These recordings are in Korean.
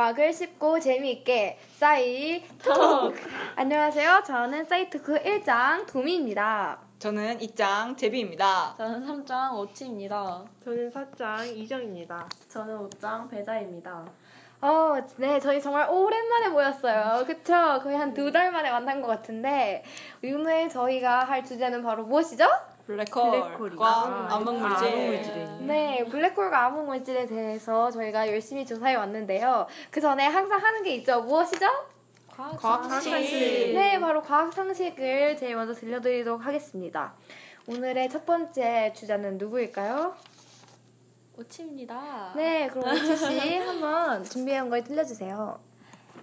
과학을 쉽고 재미있게 사이 톡! 안녕하세요. 저는 사이트크 1장 도미입니다. 저는 2장 제비입니다. 저는 3장 오치입니다. 저는 4장 이정입니다. 저는 5장 배자입니다. 어, 네, 저희 정말 오랜만에 모였어요. 그쵸? 거의 한 두 달 만에 만난 것 같은데, 오늘 저희가 할 주제는 바로 무엇이죠? 블랙홀과 블랙홀이다. 암흑물질. 아. 네, 블랙홀과 암흑물질에 대해서 저희가 열심히 조사해 왔는데요. 그 전에 항상 하는 게 있죠. 무엇이죠? 과학 상식. 네, 바로 과학 상식을 제일 먼저 들려드리도록 하겠습니다. 오늘의 첫 번째 주자는 누구일까요? 오치입니다. 네, 그럼 우치 씨 한번 준비한 걸 들려주세요.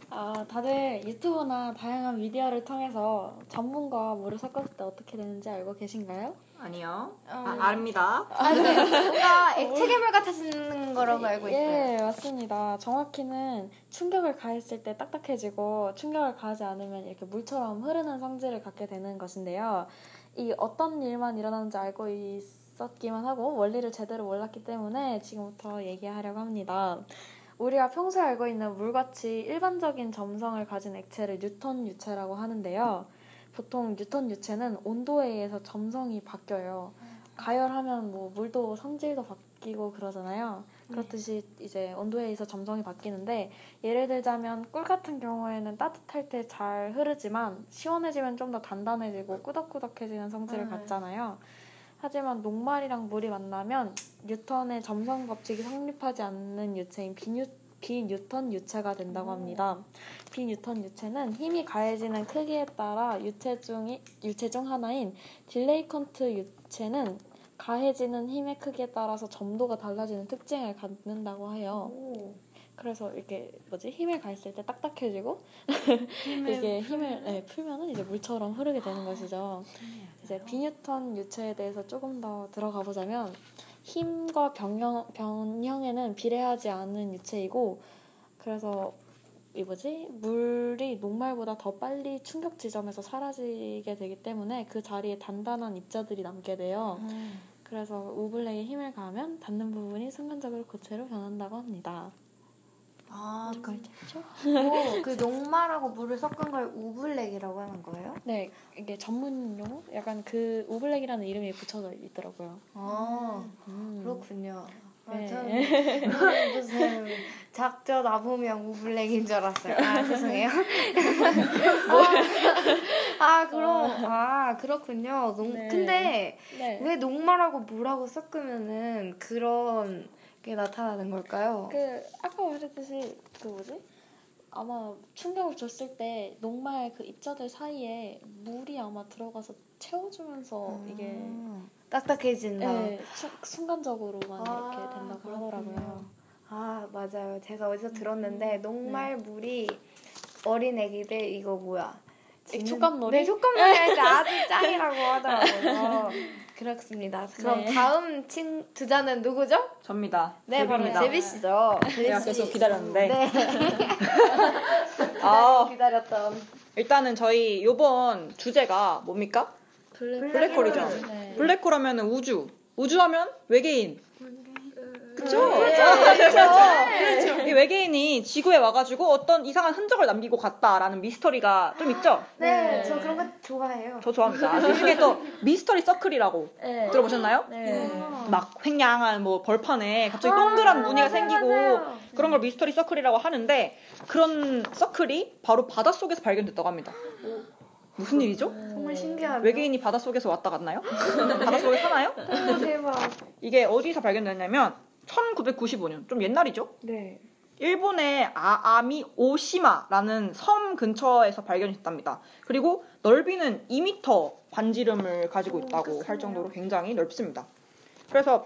아, 다들 유튜브나 다양한 미디어를 통해서 전분과 물을 섞었을 때 어떻게 되는지 알고 계신가요? 아니요. 어. 아, 압니다. 아, 네. 뭔가 액체 괴물 같아지는 거라고 알고 있어요. 예, 맞습니다. 정확히는 충격을 가했을 때 딱딱해지고 충격을 가하지 않으면 이렇게 물처럼 흐르는 성질을 갖게 되는 것인데요. 이 어떤 일만 일어나는지 알고 있었기만 하고 원리를 제대로 몰랐기 때문에 지금부터 얘기하려고 합니다. 우리가 평소에 알고 있는 물같이 일반적인 점성을 가진 액체를 뉴턴 유체라고 하는데요. 보통 뉴턴 유체는 온도에 의해서 점성이 바뀌어요. 가열하면 뭐 물도 성질도 바뀌고 그러잖아요. 그렇듯이 이제 온도에 의해서 점성이 바뀌는데 예를 들자면 꿀 같은 경우에는 따뜻할 때 잘 흐르지만 시원해지면 좀 더 단단해지고 꾸덕꾸덕해지는 성질을 음. 갖잖아요. 하지만 녹말이랑 물이 만나면 뉴턴의 점성 법칙이 성립하지 않는 유체인 비뉴, 비뉴턴 유체가 된다고 합니다. 비뉴턴 유체는 힘이 가해지는 크기에 따라 유체 중이 유체 중 하나인 dilatant 유체는 가해지는 힘의 크기에 따라서 점도가 달라지는 특징을 갖는다고 해요. 그래서 이렇게 뭐지 힘을 가했을 때 딱딱해지고 이게 힘을 네, 풀면은 이제 물처럼 흐르게 되는 것이죠. 이제 비뉴턴 유체에 대해서 조금 더 들어가 보자면 힘과 변형, 변형에는 비례하지 않은 유체이고 그래서 이 뭐지 물이 녹말보다 더 빨리 충격 지점에서 사라지게 되기 때문에 그 자리에 단단한 입자들이 남게 돼요. 그래서 우블랙에 힘을 가하면 닿는 부분이 순간적으로 고체로 변한다고 합니다. 아, 알겠죠? 오, 그 녹말하고 물을 섞은 걸 우블랙이라고 하는 거예요? 네, 이게 전문 용어? 약간 그 우블랙이라는 이름이 붙여져 있더라고요. 아, 음. 그렇군요. 아, 네. 저는 무슨 작전 아보명 우블랙인 줄 알았어요. 아, 죄송해요. 아, 아, 그럼, 아, 그렇군요. 녹, 네. 근데 네. 왜 녹말하고 물하고 섞으면은 그런 게 나타나는 걸까요? 그 아까 말했듯이 그 뭐지? 아마 충격을 줬을 때 녹말 그 입자들 사이에 물이 아마 들어가서 채워주면서 이게 음, 딱딱해진다. 네, 수- 순간적으로만 아, 이렇게 된다고 그렇군요. 하더라고요. 아, 맞아요. 제가 어디서 음, 들었는데 녹말 물이 어린 애기들 이거 뭐야? 촉감놀이? 네, 촉감놀이 할때 아주 짱이라고 하더라고요. 그렇습니다. 그럼 네. 다음 친 주자는 누구죠? 접니다. 네, 바로 제비입니다. 제비 씨죠. 제가 계속 기다렸는데. 네. 아, 기다렸던. 일단은 저희 요번 주제가 뭡니까? 블랙 블랙홀이죠. 네. 블랙홀 하면은 우주. 우주 하면 외계인. 그쵸? 그렇죠. 이 외계인이 지구에 와가지고 어떤 이상한 흔적을 남기고 갔다라는 미스터리가 좀 있죠? 네, 네. 저 그런 거 좋아해요. 저 좋아합니다. 그 중에 또 미스터리 서클이라고 네. 들어보셨나요? 네. 막 황량한 뭐 벌판에 갑자기 아, 동그란 무늬가 맞아요, 생기고 맞아요. 그런 걸 미스터리 서클이라고 하는데 그런 서클이 바로 바닷속에서 발견됐다고 합니다. 무슨 일이죠? 정말 신기하네요. 외계인이 바닷속에서 왔다 갔나요? 바닷속에 사나요? 오, 대박. 이게 어디서 발견됐냐면 1995년 좀 옛날이죠. 네. 일본의 아아미 오시마라는 섬 근처에서 발견됐답니다. 그리고 넓이는 2m 반지름을 가지고 있다고 할 정도로 굉장히 넓습니다. 그래서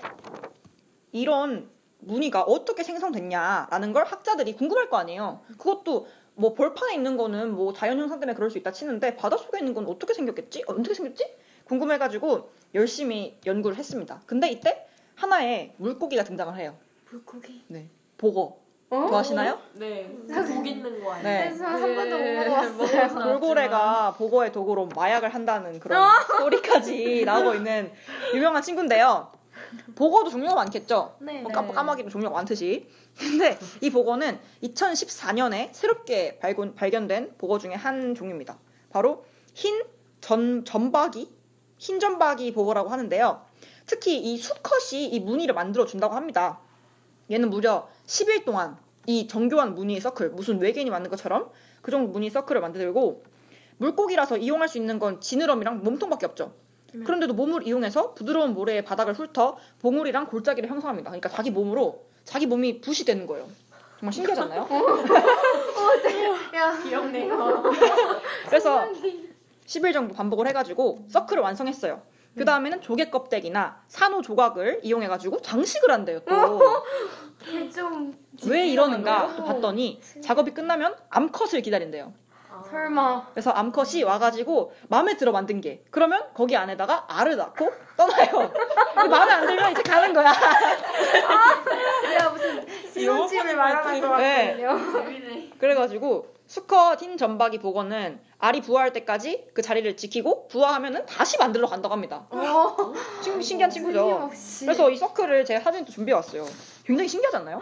이런 무늬가 어떻게 생성됐냐라는 걸 학자들이 궁금할 거 아니에요. 그것도 뭐 벌판에 있는 거는 뭐 자연 현상 때문에 그럴 수 있다 치는데 바닷속에 있는 건 어떻게 생겼겠지? 어, 어떻게 생겼지? 궁금해가지고 열심히 연구를 했습니다. 근데 이때 하나의 물고기가 등장을 해요. 물고기. 네, 보거. 어? 좋아하시나요? 네, 목 있는 거 아니에요? 네. 그래서 한 번도 못 네, 먹어봤어요. 돌고래가 보거의 도구로 마약을 한다는 그런 소리까지 나오고 있는 유명한 친구인데요. 보거도 종류가 많겠죠. 네. 뭐 까- 까마귀도 종류가 많듯이. 근데 이 보거는 2014년에 새롭게 발견, 발견된 보거 중에 한 종류입니다. 바로 흰 전, 전박이, 흰 전박이 보거라고 하는데요. 특히 이 수컷이 이 무늬를 만들어 준다고 합니다. 얘는 무려 10일 동안 이 정교한 무늬의 서클, 무슨 외계인이 만든 것처럼 그 정도 무늬 서클을 만들고 물고기라서 이용할 수 있는 건 지느러미랑 몸통밖에 없죠. 그런데도 몸을 이용해서 부드러운 모래의 바닥을 훑어 봉우리랑 골짜기를 형성합니다. 그러니까 자기 몸으로 자기 몸이 붓이 되는 거예요. 정말 신기하지 않나요? 야, 귀엽네요. 그래서 10일 정도 반복을 해가지고 서클을 완성했어요. 그 다음에는 조개 껍데기나 산호 조각을 이용해가지고 장식을 한대요. 또 좀왜 이러는가 또 봤더니 작업이 끝나면 암컷을 기다린대요. 설마. 그래서 암컷이 와가지고 마음에 들어 만든 게 그러면 거기 안에다가 알을 낳고 떠나요. 근데 마음에 안 들면 이제 가는 거야. 야 무슨 신혼집을 말하는 것 네. 같거든요. 재밌네. 그래가지고 수컷 흰 전박이 보거는 알이 부화할 때까지 그 자리를 지키고 부화하면은 다시 만들러 간다고 합니다. 어, 친- 신기한 친구죠. 그래서 이 서클을 제가 사진도 준비해 왔어요. 굉장히 신기하지 않나요?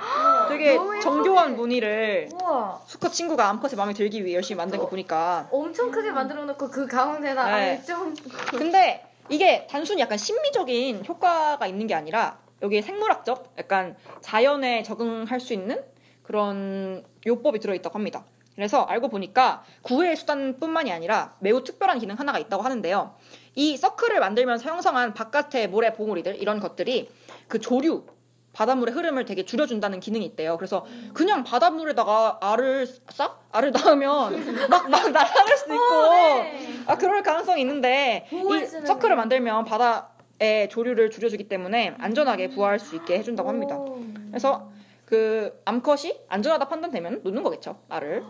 되게 정교한 무늬를 우와. 수컷 친구가 암컷의 마음에 들기 위해 열심히 만든 거 보니까 엄청 크게 만들어 놓고 그 가운데다 네. 좀 근데 이게 단순히 약간 심미적인 효과가 있는 게 아니라 여기에 생물학적 약간 자연에 적응할 수 있는 그런 요법이 들어있다고 합니다. 그래서 알고 보니까 구애의 수단뿐만이 아니라 매우 특별한 기능 하나가 있다고 하는데요. 이 서클을 만들면서 형성한 바깥의 모래 봉우리들 이런 것들이 그 조류 바닷물의 흐름을 되게 줄여준다는 기능이 있대요. 그래서 그냥 바닷물에다가 알을 싸? 알을 넣으면 막, 막 날아갈 수도 있고 아 그럴 가능성이 있는데 이 서클을 만들면 바다의 조류를 줄여주기 때문에 안전하게 부화할 수 있게 해준다고 합니다. 오. 그래서 그 암컷이 안전하다 판단되면 놓는 거겠죠 알을.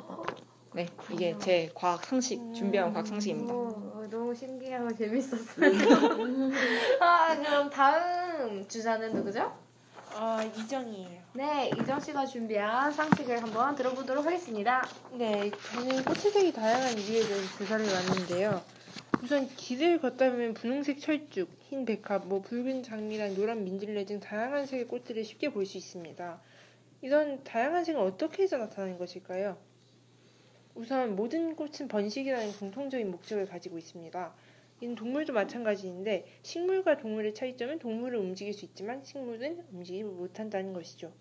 네 이게 제 과학 상식 준비한 과학 상식입니다. 오, 너무 신기하고 재밌었어요. 아 그럼 다음 주자는 누구죠? 아 이정이에요. 네, 이정 씨가 준비한 상식을 한번 들어보도록 하겠습니다. 네, 저는 꽃의색이 다양한 이유에 대한 조사를 왔는데요. 우선 길을 걷다 보면 분홍색 철쭉, 흰 백합, 뭐 붉은 장미랑 노란 민들레 등 다양한 색의 꽃들을 쉽게 볼 수 있습니다. 이런 다양한 색은 어떻게 해서 나타나는 것일까요? 우선 모든 꽃은 번식이라는 공통적인 목적을 가지고 있습니다. 이는 동물도 마찬가지인데 식물과 동물의 차이점은 동물을 움직일 수 있지만 식물은 움직이지 못한다는 것이죠.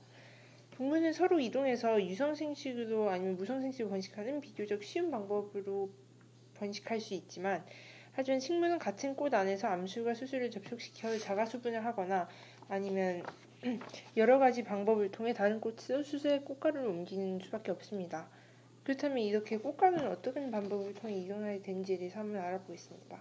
동물은 서로 이동해서 유성생식으로 아니면 무성생식으로 번식하는 비교적 쉬운 방법으로 번식할 수 있지만 하지만 식물은 같은 꽃 안에서 암술과 수술을 접촉시켜 자가 수분을 하거나 아니면 여러 가지 방법을 통해 다른 꽃으로 수술의 꽃가루를 옮기는 수밖에 없습니다. 그렇다면 이렇게 꽃가루는 어떤 방법을 통해 이동하게 되는지에 대해서 한번 알아보겠습니다.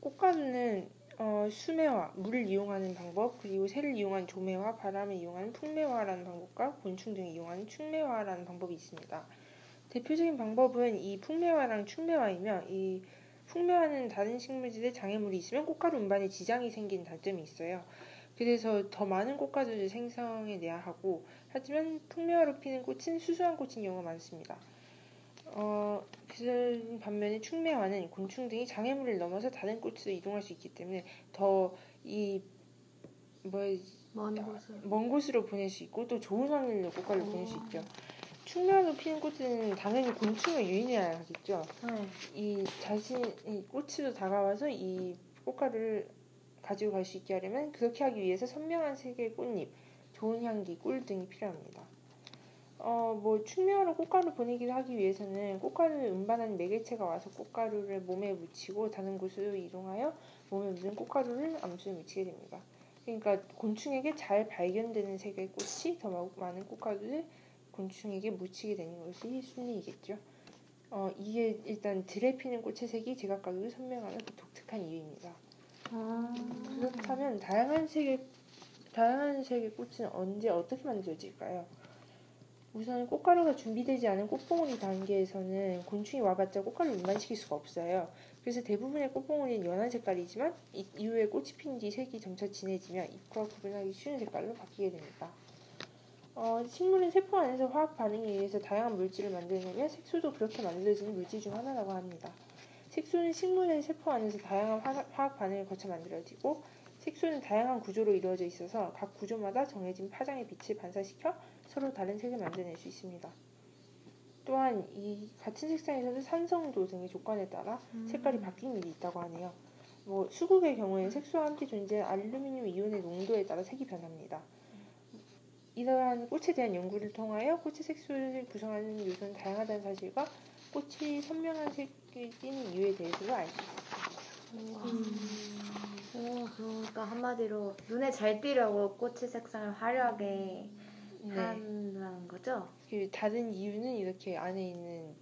꽃가루는 어, 수매화, 물을 이용하는 방법, 그리고 새를 이용한 조매화, 바람을 이용하는 풍매화라는 방법과 곤충 등을 이용하는 충매화라는 방법이 있습니다. 대표적인 방법은 이 풍매화랑 충매화이며 이 풍매화는 다른 식물들의 장애물이 있으면 꽃가루 운반에 지장이 생기는 단점이 있어요. 그래서 더 많은 꽃가루를 생성해내야 하고 하지만 풍매화로 피는 꽃은 수수한 꽃인 경우가 많습니다. 어, 그 반면에 충매화는 곤충 등이 장애물을 넘어서 다른 꽃으로 이동할 수 있기 때문에 더 이 뭐 먼 곳을. 먼 곳으로 보낼 수 있고 또 좋은 확률로 꽃가루를 보낼 수 있죠. 충매화로 피는 꽃은 당연히 곤충을 유인해야 하겠죠. 이 자신이 꽃으로 다가와서 이 꽃가루를 가지고 갈 수 있게 하려면 그렇게 하기 위해서 선명한 색의 꽃잎, 좋은 향기, 꿀 등이 필요합니다. 어, 뭐 충매화로 꽃가루 보내기를 하기 위해서는 꽃가루를 운반하는 매개체가 와서 꽃가루를 몸에 묻히고 다른 곳으로 이동하여 몸에 묻은 꽃가루를 암수에 묻히게 됩니다. 그러니까 곤충에게 잘 발견되는 색의 꽃이 더 마- 많은 꽃가루를 곤충에게 묻히게 되는 것이 순리이겠죠. 어, 이게 일단 들에 피는 꽃의 색이 제각각으로 선명하는 그 독특한 이유입니다. 그렇다면 다양한 색의 다양한 색의 꽃은 언제 어떻게 만들어질까요? 우선 꽃가루가 준비되지 않은 꽃봉오리 단계에서는 곤충이 와봤자 꽃가루를 운반시킬 수가 없어요. 그래서 대부분의 꽃봉오리는 연한 색깔이지만 이- 이후에 꽃이 핀 뒤 색이 점차 진해지며 잎과 구분하기 쉬운 색깔로 바뀌게 됩니다. 어, 식물은 세포 안에서 화학 반응에 의해서 다양한 물질을 만들어내며 색소도 그렇게 만들어지는 물질 중 하나라고 합니다. 색소는 식물의 세포 안에서 다양한 화학, 반응을 거쳐 만들어지고 색소는 다양한 구조로 이루어져 있어서 각 구조마다 정해진 파장의 빛을 반사시켜 서로 다른 색을 만들어낼 수 있습니다. 또한 이 같은 색상에서는 산성도 등의 조건에 따라 색깔이 바뀐 일이 있다고 하네요. 뭐 수국의 경우에는 색소와 함께 존재하는 알루미늄 이온의 농도에 따라 색이 변합니다. 이러한 꽃에 대한 연구를 통하여 꽃의 색소를 구성하는 요소는 다양하다는 사실과 꽃이 선명한 색을 띠는 이유에 대해서도 알 수 있습니다. 오, 그러니까 한마디로 눈에 잘 띄려고 꽃의 색상을 화려하게 네. 한다는 거죠? 그 다른 이유는 이렇게 안에 있는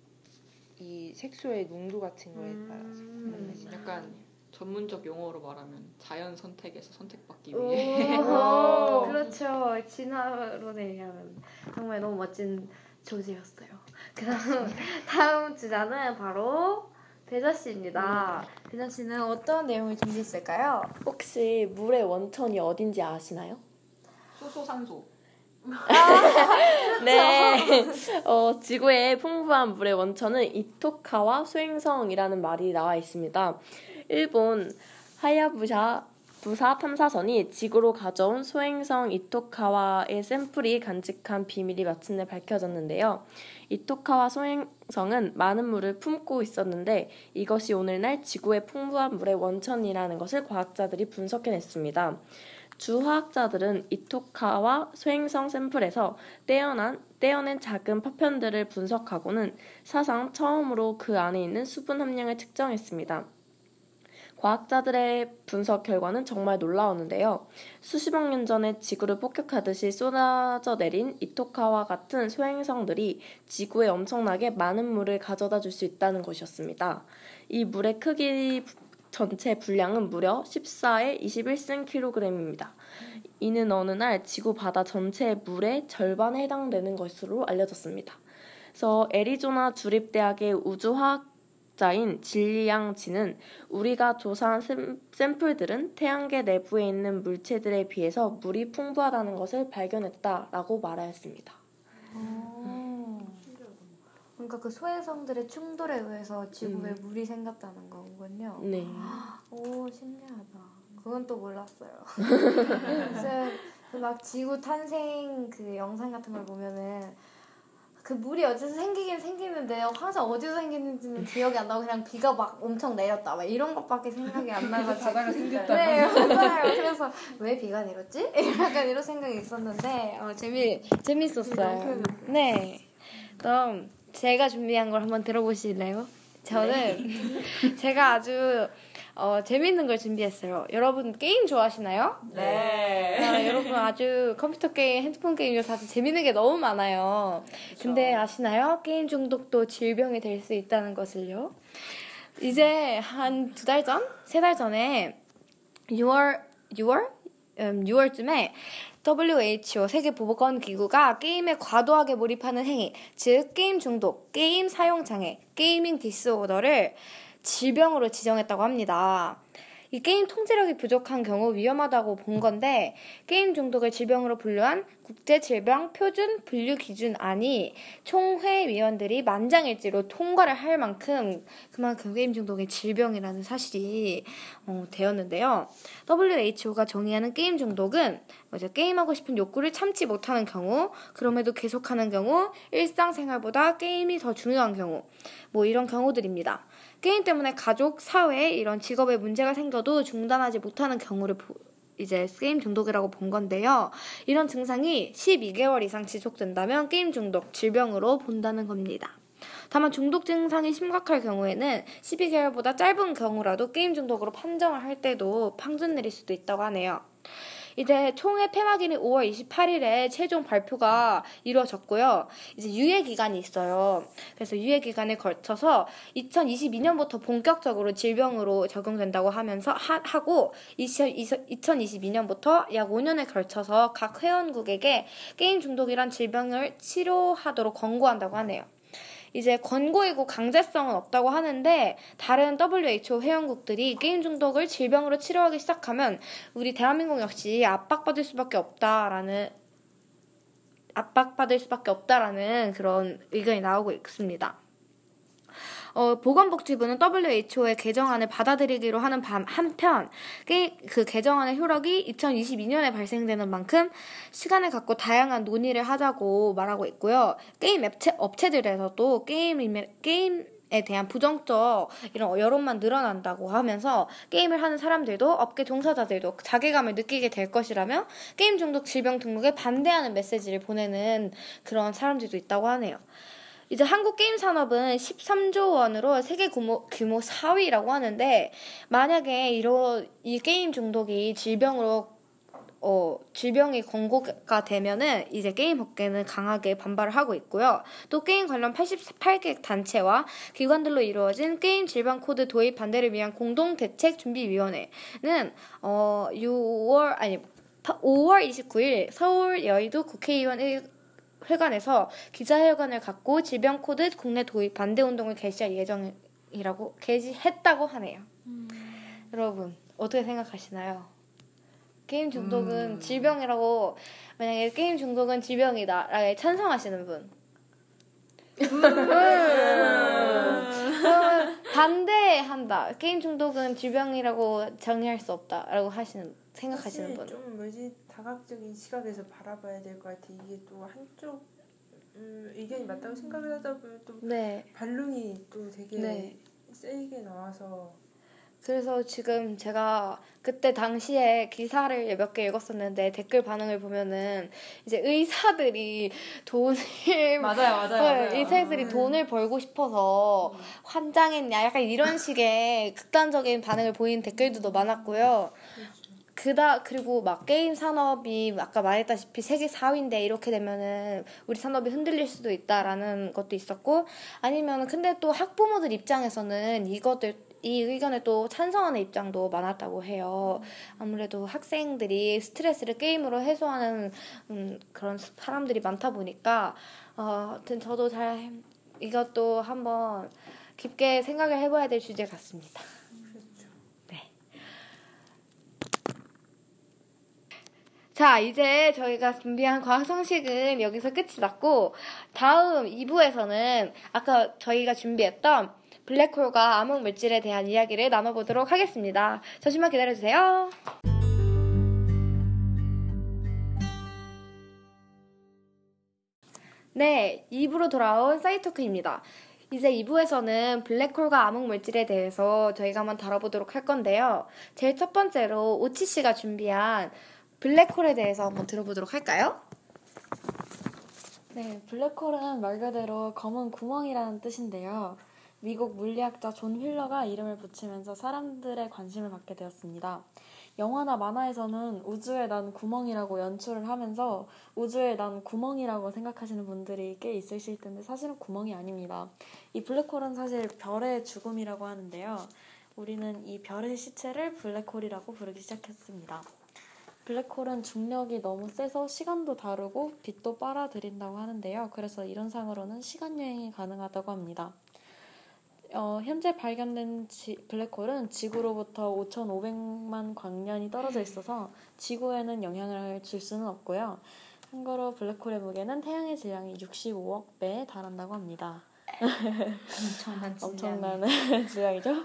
이 색소의 농도 같은 거에 따라서 음. 달라지죠. 약간 전문적 용어로 말하면 자연 선택에서 선택받기 오, 위해 그렇죠. 진화로 얘기하면 정말 너무 멋진 조지였어요. 그다음 다음 주자는 바로 배자 씨입니다. 배자 씨는 어떤 내용을 준비했을까요? 혹시 물의 원천이 어딘지 아시나요? 수소산소 네. 어, 지구의 풍부한 물의 원천은 이토카와 수행성이라는 말이 나와 있습니다. 일본 하야부샤 부사 탐사선이 지구로 가져온 소행성 이토카와의 샘플이 간직한 비밀이 마침내 밝혀졌는데요. 이토카와 소행성은 많은 물을 품고 있었는데 이것이 오늘날 지구의 풍부한 물의 원천이라는 것을 과학자들이 분석해냈습니다. 주화학자들은 이토카와 소행성 샘플에서 떼어난, 떼어낸 작은 파편들을 분석하고는 사상 처음으로 그 안에 있는 수분 함량을 측정했습니다. 과학자들의 분석 결과는 정말 놀라웠는데요. 수십억 년 전에 지구를 폭격하듯이 쏟아져 내린 이토카와 같은 소행성들이 지구에 엄청나게 많은 물을 가져다 줄 수 있다는 것이었습니다. 이 물의 크기 전체 분량은 무려 14에 21cm입니다. 이는 어느 날 지구 바다 전체의 물의 절반에 해당되는 것으로 알려졌습니다. 그래서 애리조나 주립대학의 우주화학 자인 진리양 지는 우리가 조사한 샘- 샘플들은 태양계 내부에 있는 물체들에 비해서 물이 풍부하다는 것을 발견했다라고 말하였습니다. 그러니까 그 소행성들의 충돌에 의해서 지구에 음. 물이 생겼다는 거군요. 네. 오 신기하다. 그건 또 몰랐어요. 그래서 막 지구 탄생 그 영상 같은 걸 보면은 그 물이 어디서 생기긴 생기는데 항상 어디서 생기는지는 기억이 안 나고 그냥 비가 막 엄청 내렸다 막 이런 것밖에 생각이 안 나가지고 바다가 생겼다. 네 맞아요. 그래서 왜 비가 내렸지? 약간 이런 생각이 있었는데 어, 재미 재밌었어요. 네. 그럼 제가 준비한 걸 한번 들어보실래요? 저는 제가 아주 어, 재밌는 걸 준비했어요. 여러분 게임 좋아하시나요? 네. 아, 여러분 아주 컴퓨터 게임, 핸드폰 게임 사실 재밌는 게 너무 많아요. 근데 아시나요? 게임 중독도 질병이 될 수 있다는 것을요. 이제 한 두 달 전, 세 달 전에 6월 6월 음, 6월쯤에 WHO 세계 보건 기구가 게임에 과도하게 몰입하는 행위, 즉 게임 중독, 게임 사용 장애, gaming disorder를 질병으로 지정했다고 합니다. 이 게임 통제력이 부족한 경우 위험하다고 본 건데 게임 중독을 질병으로 분류한 국제 질병 표준 분류 기준안이 총회 위원들이 만장일치로 통과를 할 만큼 그만큼 게임 중독이 질병이라는 사실이 어, 되었는데요. WHO가 정의하는 게임 중독은 이제 게임하고 싶은 욕구를 참지 못하는 경우, 그럼에도 계속하는 경우, 일상생활보다 게임이 더 중요한 경우, 뭐 이런 경우들입니다. 게임 때문에 가족, 사회, 이런 직업에 문제가 생겨도 중단하지 못하는 경우를 보- 이제 게임 중독이라고 본 건데요. 이런 증상이 12개월 이상 지속된다면 게임 중독, 질병으로 본다는 겁니다. 다만 중독 증상이 심각할 경우에는 12개월보다 짧은 경우라도 게임 중독으로 판정을 할 때도 판정 내릴 수도 있다고 하네요. 이제 총회 폐막일인 5월 28일에 최종 발표가 이루어졌고요. 이제 유예 기간이 있어요. 그래서 유예 기간에 걸쳐서 2022년부터 본격적으로 질병으로 적용된다고 하면서 하, 고 2022년부터 약 5년에 걸쳐서 각 회원국에게 게임 중독이란 질병을 치료하도록 권고한다고 하네요. 이제 권고이고 강제성은 없다고 하는데 다른 WHO 회원국들이 게임 중독을 질병으로 치료하기 시작하면 우리 대한민국 역시 압박받을 수밖에 없다라는 압박받을 수밖에 없다라는 그런 의견이 나오고 있습니다. 어, 보건복지부는 WHO의 개정안을 받아들이기로 하는 반, 한편 게, 그 개정안의 효력이 2022년에 발생되는 만큼 시간을 갖고 다양한 논의를 하자고 말하고 있고요. 게임 업체, 업체들에서도 게임 게임 에 대한 부정적 이런 여론만 늘어난다고 하면서 게임을 하는 사람들도 업계 종사자들도 자괴감을 느끼게 될 것이라며 게임 중독 질병 등록에 반대하는 메시지를 보내는 그런 사람들도 있다고 하네요. 이제 한국 게임 산업은 13조 원으로 세계 규모, 규모 4위라고 하는데 만약에 이런 이 게임 중독이 질병으로 어, 질병이 권고가 되면은 이제 게임 업계는 강하게 반발을 하고 있고요. 또 게임 관련 88개 단체와 기관들로 이루어진 게임 질병 코드 도입 반대를 위한 공동 대책 준비 위원회는 어, 6월 아니 5월 29일 서울 여의도 국회의원 회관에서 기자회견을 갖고 질병 코드 국내 도입 반대 운동을 개시할 예정이라고 개시했다고 하네요. 음. 여러분 어떻게 생각하시나요? 게임 중독은 음. 질병이라고 만약에 게임 중독은 질병이다라고 찬성하시는 분. 음. 반대한다. 게임 중독은 질병이라고 정의할 수 없다라고 하시는 생각하시는 분. 좀 뭐지 다각적인 시각에서 바라봐야 될 것 같아. 이게 또 한쪽 음, 의견이 맞다고 생각을 하다 보면 또 네. 반론이 또 되게 네. 세게 나와서 그래서 지금 제가 그때 당시에 기사를 몇 개 읽었었는데 댓글 반응을 보면은 이제 의사들이 돈을 맞아요, 맞아요, 맞아요. 의사들이 음. 돈을 벌고 싶어서 음. 환장했냐 약간 이런 식의 극단적인 반응을 보이는 댓글들도 많았고요. 그다 그리고 막 게임 산업이 아까 말했다시피 세계 4위인데 이렇게 되면은 우리 산업이 흔들릴 수도 있다라는 것도 있었고 아니면 근데 또 학부모들 입장에서는 이것들 이 의견에 또 찬성하는 입장도 많았다고 해요. 아무래도 학생들이 스트레스를 게임으로 해소하는 음, 그런 사람들이 많다 보니까 어, 하여튼 저도 잘 이것도 한번 깊게 생각을 해봐야 될 주제 같습니다. 네. 자, 이제 저희가 준비한 과학 성식은 여기서 끝이 났고, 다음 2부에서는 아까 저희가 준비했던 블랙홀과 암흑 물질에 대한 이야기를 나눠보도록 하겠습니다. 잠시만 기다려주세요. 네, 2부로 돌아온 사이토크입니다. 이제 2부에서는 블랙홀과 암흑 물질에 대해서 저희가 한번 다뤄보도록 할 건데요. 제일 첫 번째로 오치 씨가 준비한 블랙홀에 대해서 한번 들어보도록 할까요? 네, 블랙홀은 말 그대로 검은 구멍이라는 뜻인데요. 미국 물리학자 존 휠러가 이름을 붙이면서 사람들의 관심을 받게 되었습니다. 영화나 만화에서는 우주에 난 구멍이라고 연출을 하면서 우주에 난 구멍이라고 생각하시는 분들이 꽤 있으실 텐데 사실은 구멍이 아닙니다. 이 블랙홀은 사실 별의 죽음이라고 하는데요. 우리는 이 별의 시체를 블랙홀이라고 부르기 시작했습니다. 블랙홀은 중력이 너무 세서 시간도 다르고 빛도 빨아들인다고 하는데요. 그래서 이론상으로는 시간 여행이 가능하다고 합니다. 어, 현재 발견된 지, 블랙홀은 지구로부터 5,500만 광년이 떨어져 있어서 지구에는 영향을 줄 수는 없고요. 참고로 블랙홀의 무게는 태양의 질량이 65억 배에 달한다고 합니다. 엄청난 엄청난 질량이죠.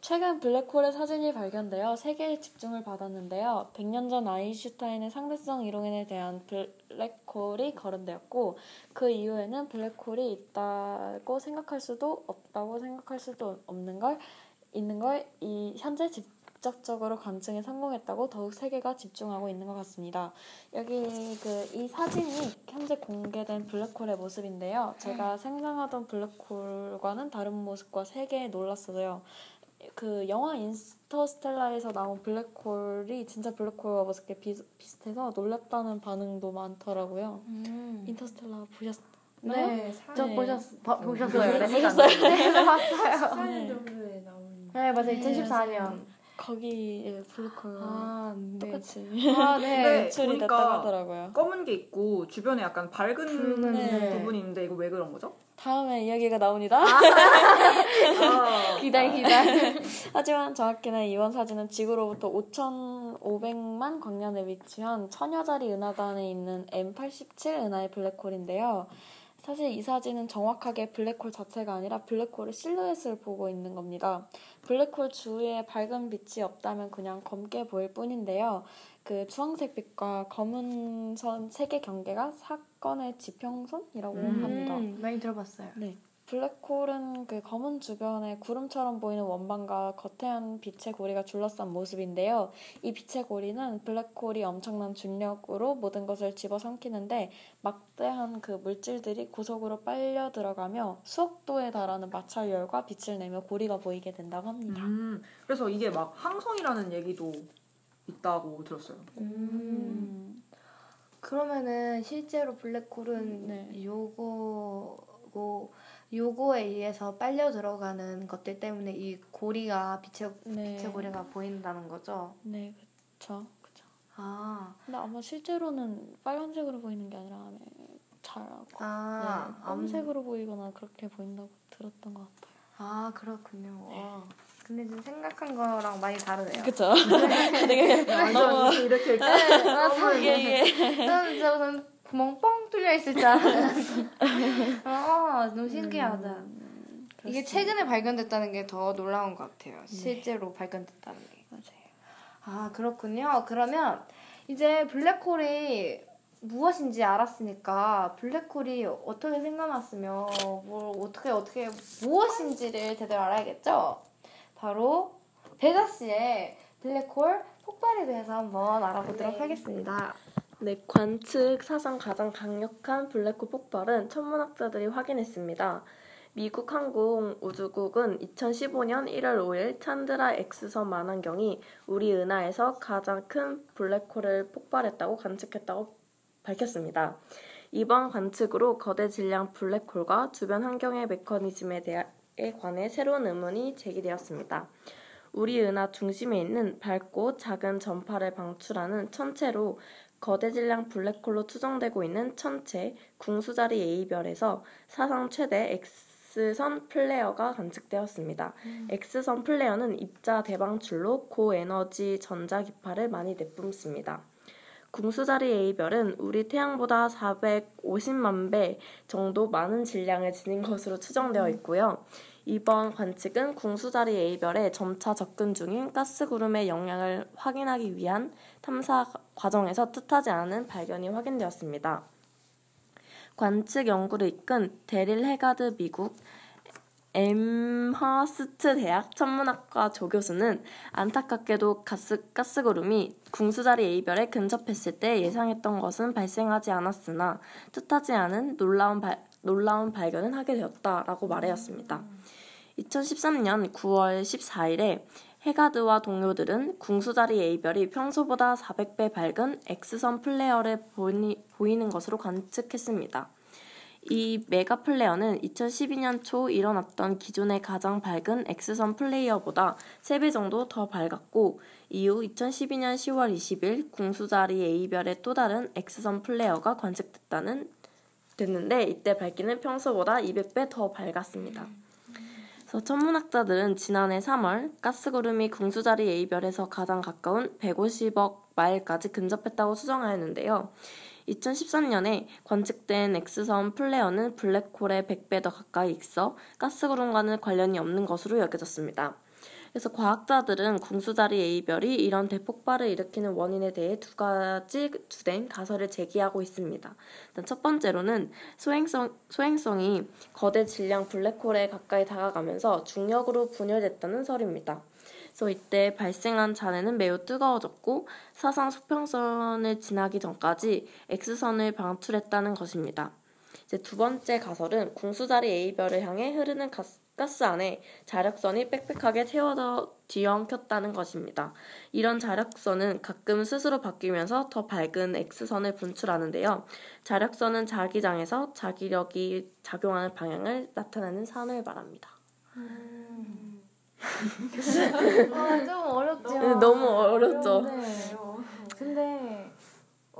최근 블랙홀의 사진이 발견되어 세계의 집중을 받았는데요. 100년 전 아인슈타인의 상대성 이론에 대한 블랙홀이 거론되었고 그 이후에는 블랙홀이 있다고 생각할 수도 없다고 생각할 수도 없는 걸 있는 걸 이 현재 직접적으로 관측에 성공했다고 더욱 세계가 집중하고 있는 것 같습니다. 여기 그 이 사진이 현재 공개된 블랙홀의 모습인데요. 제가 생각하던 블랙홀과는 다른 모습과 세계에 놀랐어요. 그 영화 인터스텔라에서 나온 블랙홀이 진짜 블랙홀과 모습게 비슷해서 놀랐다는 반응도 많더라고요. 음. 인터스텔라 보셨나요? 네, 저 네. 보셨 바, 보셨어요. 네, 보셨어요. 네, 봤어요. 14년 정도에 나온. 네, 맞아요. 2014년. 거기 블랙홀 아, 네. 똑같이 아, 네. 연출이 됐다고 하더라고요. 검은 게 있고 주변에 약간 밝은 네. 부분이 있는데 이거 왜 그런 거죠? 다음에 이야기가 나옵니다. 아. 기다려, 기다려. 하지만 정확히는 이번 사진은 지구로부터 5,500만 광년에 위치한 천여자리 은하단에 있는 M87 은하의 블랙홀인데요. 사실 이 사진은 정확하게 블랙홀 자체가 아니라 블랙홀의 실루엣을 보고 있는 겁니다. 블랙홀 주위에 밝은 빛이 없다면 그냥 검게 보일 뿐인데요. 그 주황색 빛과 검은 선 색의 경계가 사건의 지평선이라고 음. 합니다. 음, 많이 들어봤어요. 네. 블랙홀은 그 검은 주변에 구름처럼 보이는 원반과 거대한 빛의 고리가 둘러싼 모습인데요. 이 빛의 고리는 블랙홀이 엄청난 중력으로 모든 것을 집어삼키는데 막대한 그 물질들이 고속으로 빨려 들어가며 수억 도에 달하는 마찰열과 빛을 내며 고리가 보이게 된다고 합니다. 음, 그래서 이게 막 항성이라는 얘기도 있다고 들었어요. 음. 그러면은 실제로 블랙홀은 네. 요거고 요거에 의해서 빨려 들어가는 것들 때문에 이 고리가 빛의 네. 빛의 고리가 보인다는 거죠. 네, 그렇죠. 그렇죠. 아, 근데 아마 실제로는 빨간색으로 보이는 게 아니라 잘 아, 네, 검색으로 보이거나 그렇게 보인다고 들었던 것 같아요. 아 그렇군요. 와. 근데 지금 생각한 거랑 많이 다르네요. 그쵸? 되게 완전 이렇게 이렇게 네, 맞아요. 이게 이게 저는 구멍 뻥 뚫려 있을 줄 알았는데. 아, 너무 신기하다. 음, 이게. 최근에 발견됐다는 게 더 놀라운 것 같아요. 실제로 발견됐다는 게. 맞아요. 아, 그렇군요. 그러면 이제 블랙홀이 무엇인지 알았으니까 블랙홀이 어떻게 생겨났으며 뭘 어떻게 어떻게 무엇인지를 제대로 알아야겠죠? 바로 배자 씨의 블랙홀 폭발에 대해서 한번 알아보도록 하겠습니다. 네, 관측 사상 가장 강력한 블랙홀 폭발은 천문학자들이 확인했습니다. 미국 항공우주국은 2015년 1월 5일 찬드라 X선 만환경이 우리 은하에서 가장 큰 블랙홀을 폭발했다고 관측했다고 밝혔습니다. 이번 관측으로 거대 질량 블랙홀과 주변 환경의 메커니즘에 관해 새로운 의문이 제기되었습니다. 우리 은하 중심에 있는 밝고 작은 전파를 방출하는 천체로 거대 질량 블랙홀로 추정되고 있는 천체 궁수자리 A별에서 사상 최대 X선 플레어가 관측되었습니다. X선 플레어는 입자 대방출로 고에너지 전자기파를 많이 내뿜습니다. 궁수자리 A별은 우리 태양보다 450만 배 정도 많은 질량을 지닌 것으로 추정되어 있고요. 이번 관측은 궁수자리 A별에 점차 접근 중인 가스구름의 영향을 확인하기 위한 탐사 과정에서 뜻하지 않은 발견이 확인되었습니다. 관측 연구를 이끈 데릴 헤가드 미국 엠허스트 대학 천문학과 조교수는 안타깝게도 가스, 가스구름이 궁수자리 A별에 근접했을 때 예상했던 것은 발생하지 않았으나 뜻하지 않은 놀라운, 발, 놀라운 발견은 하게 되었다라고 말하였습니다. 2013년 9월 14일에 헤가드와 동료들은 궁수자리 A별이 평소보다 400배 밝은 X선 플레어를 보니, 보이는 것으로 관측했습니다. 이 메가 플레어는 2012년 초 일어났던 기존의 가장 밝은 X선 플레어보다 3배 정도 더 밝았고 이후 2012년 10월 20일 궁수자리 A별의 또 다른 X선 플레어가 관측됐다는 됐는데 이때 밝기는 평소보다 200배 더 밝았습니다. 그래서 천문학자들은 지난해 3월 가스구름이 궁수자리 A별에서 가장 가까운 150억 마일까지 근접했다고 추정하였는데요. 2013년에 관측된 X선 플레어는 블랙홀의 100배 더 가까이 있어 가스구름과는 관련이 없는 것으로 여겨졌습니다. 그래서 과학자들은 궁수자리 A별이 이런 대폭발을 일으키는 원인에 대해 두 가지 주된 가설을 제기하고 있습니다. 일단 첫 번째로는 소행성, 소행성이 거대 질량 블랙홀에 가까이 다가가면서 중력으로 분열됐다는 설입니다. 그래서 이때 발생한 잔해는 매우 뜨거워졌고 사상 수평선을 지나기 전까지 X선을 방출했다는 것입니다. 이제 두 번째 가설은 궁수자리 A별을 향해 흐르는 가스, 가스 안에 자력선이 빽빽하게 채워져 뒤엉켰다는 것입니다. 이런 자력선은 가끔 스스로 바뀌면서 더 밝은 X선을 분출하는데요. 자력선은 자기장에서 자기력이 작용하는 방향을 나타내는 산을 말합니다. 아, 좀 어렵죠. 네, 너무 어렵죠. 네. 근데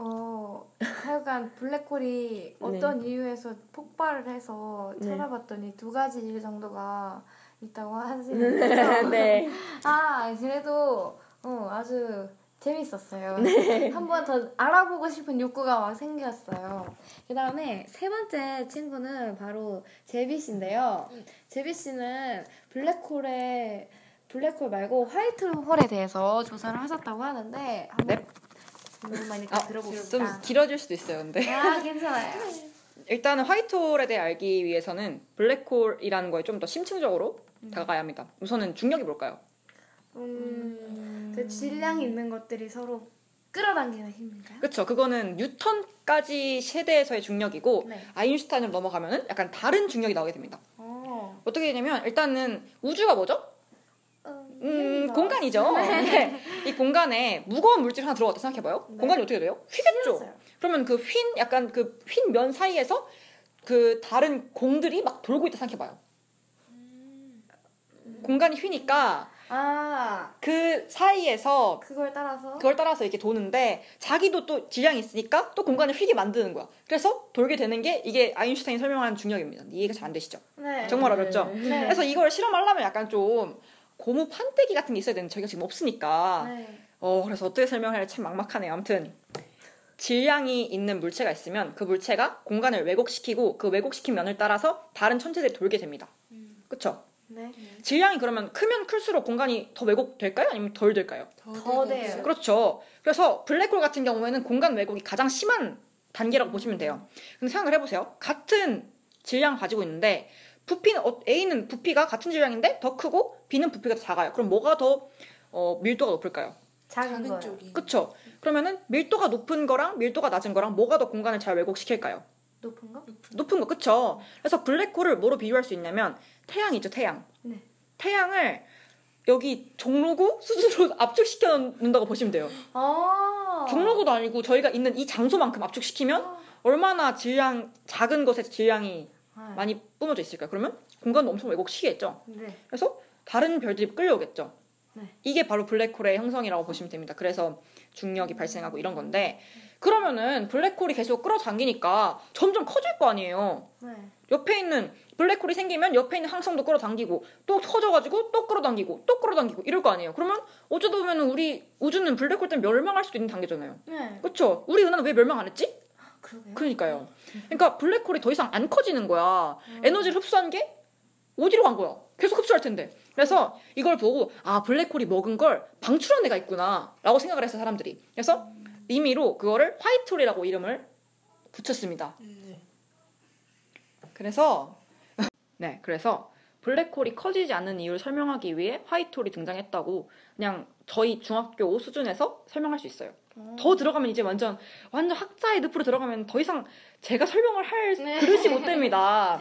어 하여간 블랙홀이 어떤 이유에서 폭발을 해서 네. 찾아봤더니 두 가지 이유 정도가 있다고 하시는데요. 네. 아 그래도 어, 아주 재밌었어요. 네. 한번 더 알아보고 싶은 욕구가 막 생겼어요. 그 다음에 세 번째 친구는 바로 제비 씨인데요. 제비 씨는 블랙홀에 블랙홀 말고 화이트홀에 대해서 조사를 하셨다고 하는데 한번 아, 좀 들어봅시다. 길어질 수도 있어요, 근데. 아 괜찮아요. 일단은 화이트홀에 대해 알기 위해서는 블랙홀이라는 거에 좀 더 심층적으로 다가가야 합니다. 우선은 중력이 뭘까요? 음, 그 질량이 있는 것들이 서로 끌어당기는 힘인가요? 그쵸. 그거는 뉴턴까지 세대에서의 중력이고 네. 아인슈타인으로 넘어가면은 약간 다른 중력이 나오게 됩니다. 어. 어떻게 되냐면 일단은 우주가 뭐죠? 음, 음, 공간이죠. 네. 이 공간에 무거운 물질 하나 들어갔다 생각해봐요. 네. 공간이 어떻게 돼요? 휘겠죠. 휘었어요. 그러면 그 휜 약간 그 휜 면 사이에서 그 다른 공들이 막 돌고 있다 생각해봐요. 공간이 휘니까 아 그 사이에서 그걸 따라서 그걸 따라서 이렇게 도는데 자기도 또 질량이 있으니까 또 공간을 휘게 만드는 거야. 그래서 돌게 되는 게 이게 아인슈타인이 설명한 중력입니다. 이해가 잘 안 되시죠? 네. 정말 어렵죠? 네. 그래서 이걸 실험하려면 약간 좀 고무 판때기 같은 게 있어야 되는데 저희가 지금 없으니까 네. 어 그래서 어떻게 설명해야 할지 참 막막하네요. 아무튼 질량이 있는 물체가 있으면 그 물체가 공간을 왜곡시키고 그 왜곡시킨 면을 따라서 다른 천체들이 돌게 됩니다. 그쵸? 네. 질량이 그러면 크면 클수록 공간이 더 왜곡될까요? 아니면 덜 될까요? 더 돼요. 그렇죠. 그래서 블랙홀 같은 경우에는 공간 왜곡이 가장 심한 단계라고 보시면 돼요. 근데 생각을 해보세요. 같은 질량 가지고 있는데 부피는 어, A는 부피가 같은 질량인데 더 크고 B는 부피가 더 작아요. 그럼 뭐가 더 어, 밀도가 높을까요? 작은 작은. 쪽이. 그쵸? 그러면은 밀도가 높은 거랑 밀도가 낮은 거랑 뭐가 더 공간을 잘 왜곡시킬까요? 높은 거? 높은 거, 그쵸? 그래서 블랙홀을 뭐로 비유할 수 있냐면 태양이죠, 태양. 네. 태양을 여기 종로구 수준으로 압축시켜 놓는다고 보시면 돼요. 아. 종로구도 아니고 저희가 있는 이 장소만큼 압축시키면 얼마나 질량 작은 것에서 질량이 아. 많이 뿜어져 있을까요? 그러면 공간도 엄청 왜곡시키겠죠. 네. 그래서 다른 별들이 끌려오겠죠. 네. 이게 바로 블랙홀의 형성이라고 보시면 됩니다. 그래서 중력이 발생하고 이런 건데 그러면은 블랙홀이 계속 끌어당기니까 점점 커질 거 아니에요. 네. 옆에 있는 블랙홀이 생기면 옆에 있는 항성도 끌어당기고 또 커져가지고 또 끌어당기고 또 끌어당기고 이럴 거 아니에요. 그러면 어쩌다 보면 우리 우주는 블랙홀 때문에 멸망할 수도 있는 단계잖아요. 네. 그렇죠? 우리 은하는 왜 멸망 안 했지? 그러게요. 그러니까요. 그러니까 블랙홀이 더 이상 안 커지는 거야. 에너지를 흡수한 게 어디로 간 거야? 계속 흡수할 텐데. 그래서 이걸 보고 아 블랙홀이 먹은 걸 방출한 애가 있구나라고 생각을 했어 사람들이. 그래서 임의로 그거를 화이트홀이라고 이름을 붙였습니다. 네. 그래서 네, 그래서 블랙홀이 커지지 않는 이유를 설명하기 위해 화이트홀이 등장했다고 그냥 저희 중학교 수준에서 설명할 수 있어요. 더 들어가면 이제 완전 완전 학자의 늪으로 들어가면 더 이상 제가 설명을 할 네. 그릇이 못 됩니다.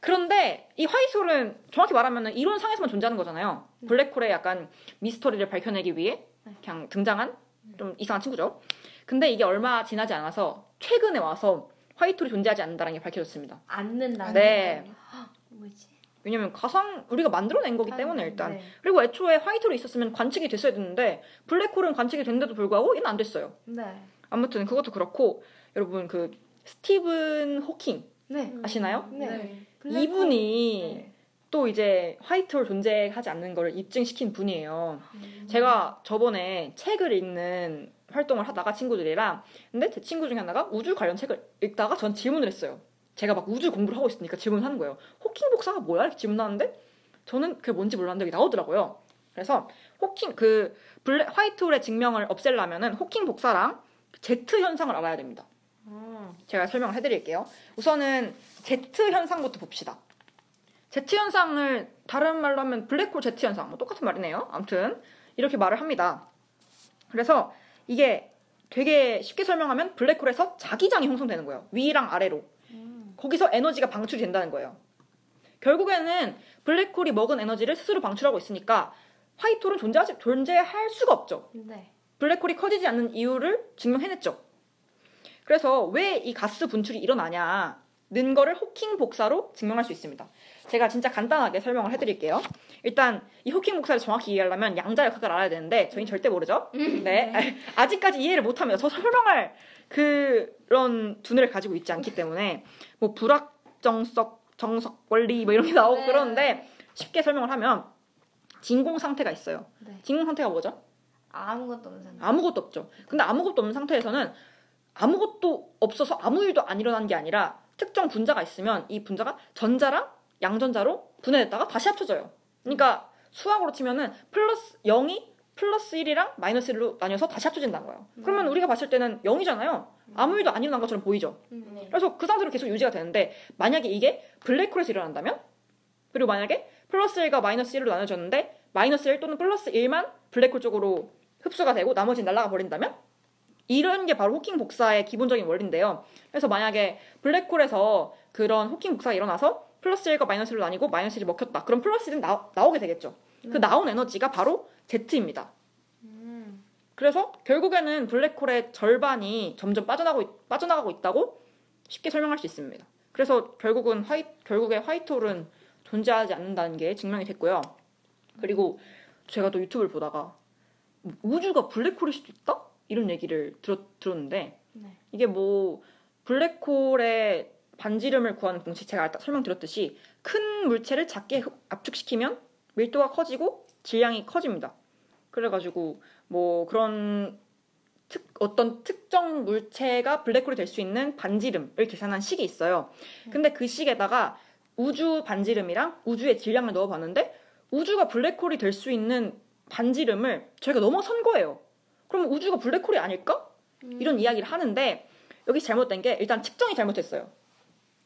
그런데 이 화이트홀은 정확히 말하면 이론상에서만 존재하는 거잖아요. 블랙홀의 약간 미스터리를 밝혀내기 위해 그냥 등장한 좀 이상한 친구죠. 근데 이게 얼마 지나지 않아서 최근에 와서 화이트홀이 존재하지 않는다는 게 밝혀졌습니다. 앉는다. 네. 뭐지? 왜냐면 가상 우리가 만들어낸 거기 때문에 일단 네. 그리고 애초에 화이트홀이 있었으면 관측이 됐어야 됐는데 블랙홀은 관측이 됐는데도 불구하고 얘는 안 됐어요. 네. 아무튼 그것도 그렇고 여러분 그 스티븐 호킹 네. 아시나요? 네. 이분이 네. 또 이제 화이트홀 존재하지 않는 걸 입증시킨 분이에요. 음. 제가 저번에 책을 읽는 활동을 하다가 친구들이랑 근데 제 친구 중에 하나가 우주 관련 책을 읽다가 전 질문을 했어요. 제가 막 우주 공부를 하고 있으니까 질문을 하는 거예요. 호킹 복사가 뭐야? 이렇게 질문하는데 저는 그게 뭔지 몰랐는데 나오더라고요. 그래서 호킹 그 블랙 화이트 홀의 증명을 없애려면은 호킹 복사랑 제트 현상을 알아야 됩니다. 음. 제가 설명을 해드릴게요. 우선은 제트 현상부터 봅시다. 제트 현상을 다른 말로 하면 블랙홀 제트 현상 뭐 똑같은 말이네요. 아무튼 이렇게 말을 합니다. 그래서 이게 되게 쉽게 설명하면 블랙홀에서 자기장이 형성되는 거예요. 위랑 아래로. 거기서 에너지가 방출이 된다는 거예요. 결국에는 블랙홀이 먹은 에너지를 스스로 방출하고 있으니까 화이트홀은 존재하지, 존재할 수가 없죠. 네. 블랙홀이 커지지 않는 이유를 증명해냈죠. 그래서 왜 이 가스 분출이 일어나냐 는 거를 호킹 복사로 증명할 수 있습니다. 제가 진짜 간단하게 설명을 해드릴게요. 일단 이 호킹 복사를 정확히 이해하려면 양자 역학을 알아야 되는데 저희는 절대 모르죠. 네. 아직까지 이해를 못합니다. 저 설명할 그런 두뇌를 가지고 있지 않기 때문에 뭐 불확정성 정석 원리 뭐 이런 게 나오고 네. 그러는데 쉽게 설명을 하면 진공 상태가 있어요. 네. 진공 상태가 뭐죠? 아무것도 없는 상태. 아무것도 없죠. 근데 아무것도 없는 상태에서는 아무것도 없어서 아무 일도 안 일어난 게 아니라 특정 분자가 있으면 이 분자가 전자랑 양전자로 분해됐다가 다시 합쳐져요. 그러니까 수학으로 치면은 플러스 0이 플러스 1이랑 마이너스 1로 나뉘어서 다시 합쳐진다는 거예요. 그러면 우리가 봤을 때는 0이잖아요. 아무 일도 안 일어난 것처럼 보이죠. 네. 그래서 그 상태로 계속 유지가 되는데 만약에 이게 블랙홀에서 일어난다면 그리고 만약에 플러스 1과 마이너스 1로 나눠졌는데 마이너스 1 또는 플러스 1만 블랙홀 쪽으로 흡수가 되고 나머지는 날아가 버린다면 이런 게 바로 호킹 복사의 기본적인 원리인데요. 그래서 만약에 블랙홀에서 그런 호킹 복사가 일어나서 플러스 1과 마이너스 1로 나뉘고 마이너스 1이 먹혔다. 그럼 플러스 1은 나, 나오게 되겠죠. 그 나온 에너지가 바로 제트입니다. 그래서 결국에는 블랙홀의 절반이 점점 빠져나가고, 있- 빠져나가고 있다고 쉽게 설명할 수 있습니다. 그래서 결국은 화이, 결국에 화이트홀은 존재하지 않는다는 게 증명이 됐고요. 그리고 제가 또 유튜브를 보다가 우주가 블랙홀일 수도 있다? 이런 얘기를 들었, 들었는데 네. 이게 뭐 블랙홀의 반지름을 구하는 공식 제가 설명드렸듯이 큰 물체를 작게 흡- 압축시키면 밀도가 커지고 질량이 커집니다. 그래가지고 뭐 그런 특, 어떤 특정 물체가 블랙홀이 될 수 있는 반지름을 계산한 식이 있어요. 근데 그 식에다가 우주 반지름이랑 우주의 질량을 넣어봤는데 우주가 블랙홀이 될 수 있는 반지름을 저희가 넘어선 거예요. 그럼 우주가 블랙홀이 아닐까? 이런 이야기를 하는데 여기 잘못된 게 일단 측정이 잘못됐어요.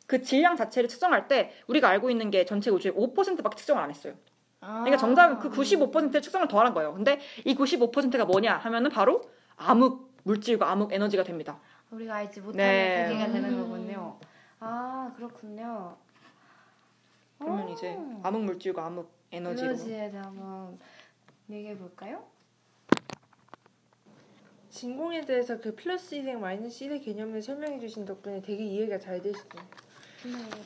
그 질량 자체를 측정할 때 우리가 알고 있는 게 전체 우주의 5%밖에 측정을 안 했어요. 그러니까 정답은 그 95%의 측정을 더한 거예요. 근데 이 95%가 뭐냐 하면은 바로 암흑 물질과 암흑 에너지가 됩니다. 우리가 알지 못하는 네. 세계가 되는 거군요. 아 그렇군요. 그러면 오. 이제 암흑 물질과 암흑 에너지로 에너지에 대해 한번 얘기해 볼까요? 진공에 대해서 그 플러스 1의 마이너스 1의 개념을 설명해 주신 덕분에 되게 이해가 잘 되시네요.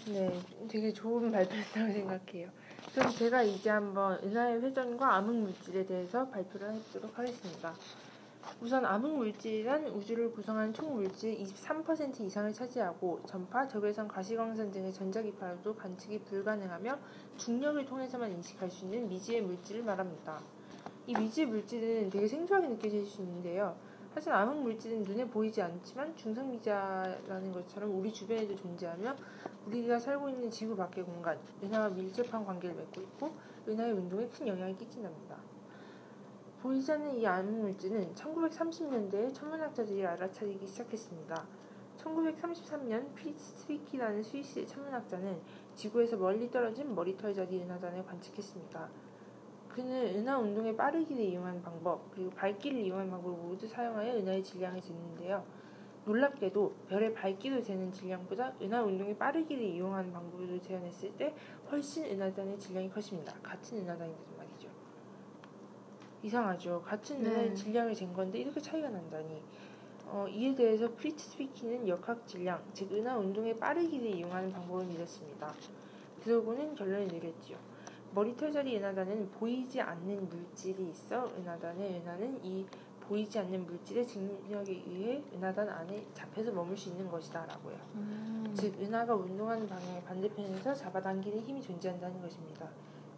네, 되게 좋은 발표였다고 생각해요. 그럼 제가 이제 한번 은하의 회전과 암흑 물질에 대해서 발표를 해보도록 하겠습니다. 우선 암흑 물질이란 우주를 구성하는 총 물질 23% 이상을 차지하고 전파, 적외선, 가시광선 등의 전자기파로도 관측이 불가능하며 중력을 통해서만 인식할 수 있는 미지의 물질을 말합니다. 이 미지의 물질은 되게 생소하게 느껴질 수 있는데요. 사실 암흑 물질은 눈에 보이지 않지만 중성미자라는 것처럼 우리 주변에도 존재하며 우리가 살고 있는 지구 밖의 공간, 은하와 밀접한 관계를 맺고 있고 은하의 운동에 큰 영향을 끼친답니다. 보이지 않는 이 암흑 물질은 1930년대에 천문학자들이 알아차리기 시작했습니다. 1933년 프리츠 츠비키라는 스위스 천문학자는 지구에서 멀리 떨어진 머리털 자리 은하단을 관측했습니다. 그는 은하 운동의 빠르기를 이용하는 방법 그리고 밝기를 이용하는 방법을 모두 사용하여 은하의 질량을 쟀는데요. 놀랍게도 별의 밝기로 재는 질량보다 은하 운동의 빠르기를 이용하는 방법으로 재현했을 때 훨씬 은하단의 질량이 커집니다. 같은 은하단인데도 말이죠. 이상하죠. 같은 네. 은하의 질량을 잰 건데 이렇게 차이가 난다니. 어, 이에 대해서 프리츠 츠비키는 역학 질량, 즉 은하 운동의 빠르기를 이용하는 방법을 믿었습니다. 그러고는 결론을 내렸지요. 머리털 자리 은하단은 보이지 않는 물질이 있어 은하단의 은하는 이 보이지 않는 물질의 중력에 의해 은하단 안에 잡혀서 머물 수 있는 것이다 라고요. 즉 은하가 운동하는 방향의 반대편에서 잡아당기는 힘이 존재한다는 것입니다.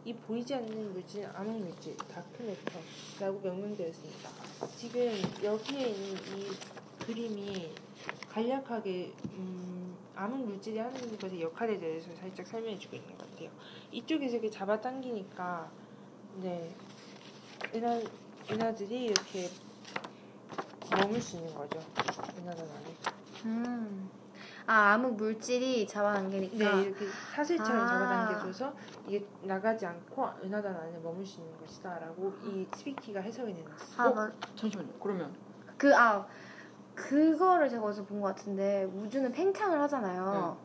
이 보이지 않는 물질은 암흑 물질, 다크매터라고 명명되었습니다. 지금 여기에 있는 이 그림이 간략하게 음, 암흑 물질이 하는 것의 역할에 대해서 살짝 설명해 주고 있는 것 같아요. 이쪽에서 이렇게 잡아당기니까 네 은하 은하들이 이렇게 머물 수 있는 거죠. 은하단 안에. 음. 아 암흑 물질이 잡아당기니까. 네, 이렇게 사슬처럼 아. 잡아당겨줘서 이게 나가지 않고 은하단 안에 머물 수 있는 것이다라고 이 스피키가 해석을 내놨어요. 아, 어? 맞- 잠시만요. 그러면 그, 아, 그거를 제가 어디서 본 것 같은데, 우주는 팽창을 하잖아요.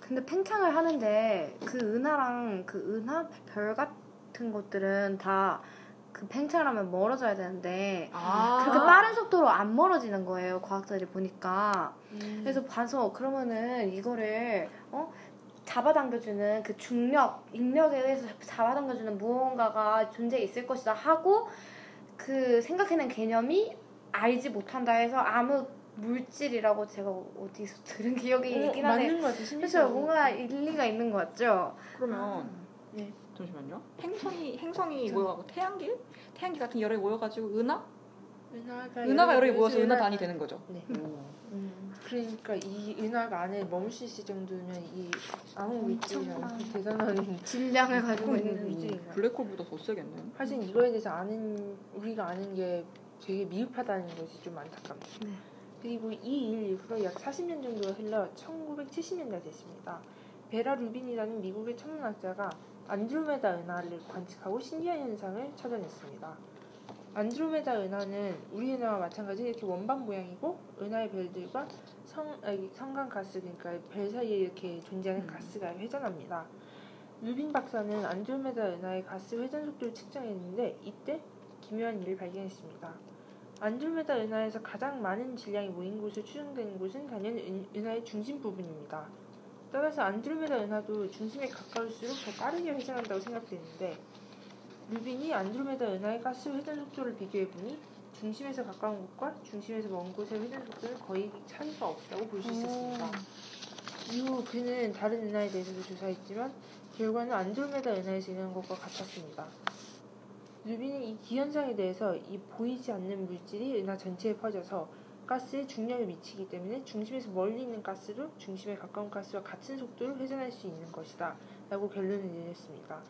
근데 팽창을 하는데, 그 은하랑 그 은하 별 같은 것들은 다 그 팽창을 하면 멀어져야 되는데, 아 그렇게 빠른 속도로 안 멀어지는 거예요, 과학자들이 보니까. 음. 그래서 봐서, 그러면은 이거를, 어? 잡아당겨주는 그 중력, 인력에 의해서 잡아당겨주는 무언가가 존재해 있을 것이다 하고, 그 생각해낸 개념이 알지 못한다 해서 암흑 물질이라고 제가 어디서 들은 기억이 어, 있긴 하네. 맞는 것 같아요. 그래서 심리적으로. 뭔가 일리가 있는 것 같죠? 그러면 네. 잠시만요. 행성이 행성이 모여가고 태양계 태양계 같은 열에 모여가지고 은하 은하가 은하가 여러 개 모여서 모여서 은하 단이 되는 거죠. 네. 음. 그러니까 이 은하가 안에 머물 수 있을 정도면 이 암흑 물질이랑 엄청난. 대단한 질량을 가지고 있는 음. 물질인가요? 블랙홀보다 더 세겠네. 하지만 이거에 대해서 아는 우리가 아는 게 되게 미흡하다는 것이 좀 안타깝네요. 네. 그리고 이 일 이후로 약 40년 정도가 흘러 1970년대 됐습니다. 베라 루빈이라는 미국의 천문학자가 안드로메다 은하를 관측하고 신기한 현상을 찾아냈습니다. 안드로메다 은하는 우리 은하와 마찬가지 이렇게 원반 모양이고 은하의 별들과 성, 아니, 성간 가스 그러니까 별 사이에 이렇게 존재하는 가스가 회전합니다. 루빈 박사는 안드로메다 은하의 가스 회전 속도를 측정했는데 이때 기묘한 일을 발견했습니다. 안드로메다 은하에서 가장 많은 질량이 모인 곳으로 추정되는 곳은 단연 은, 은하의 중심 부분입니다. 따라서 안드로메다 은하도 중심에 가까울수록 더 빠르게 회전한다고 생각되는데 루빈이 안드로메다 은하의 가스 회전 속도를 비교해보니 중심에서 가까운 곳과 중심에서 먼 곳의 회전 속도는 거의 차이가 없다고 볼 수 있었습니다. 이후 그는 다른 은하에 대해서도 조사했지만 결과는 안드로메다 은하에서 일어난 것과 같았습니다. 루빈은 이 기현상에 대해서 이 보이지 않는 물질이 은하 전체에 퍼져서 가스에 중력을 미치기 때문에 중심에서 멀리 있는 가스로 중심에 가까운 가스와 같은 속도로 회전할 수 있는 것이다 라고 결론을 내렸습니다.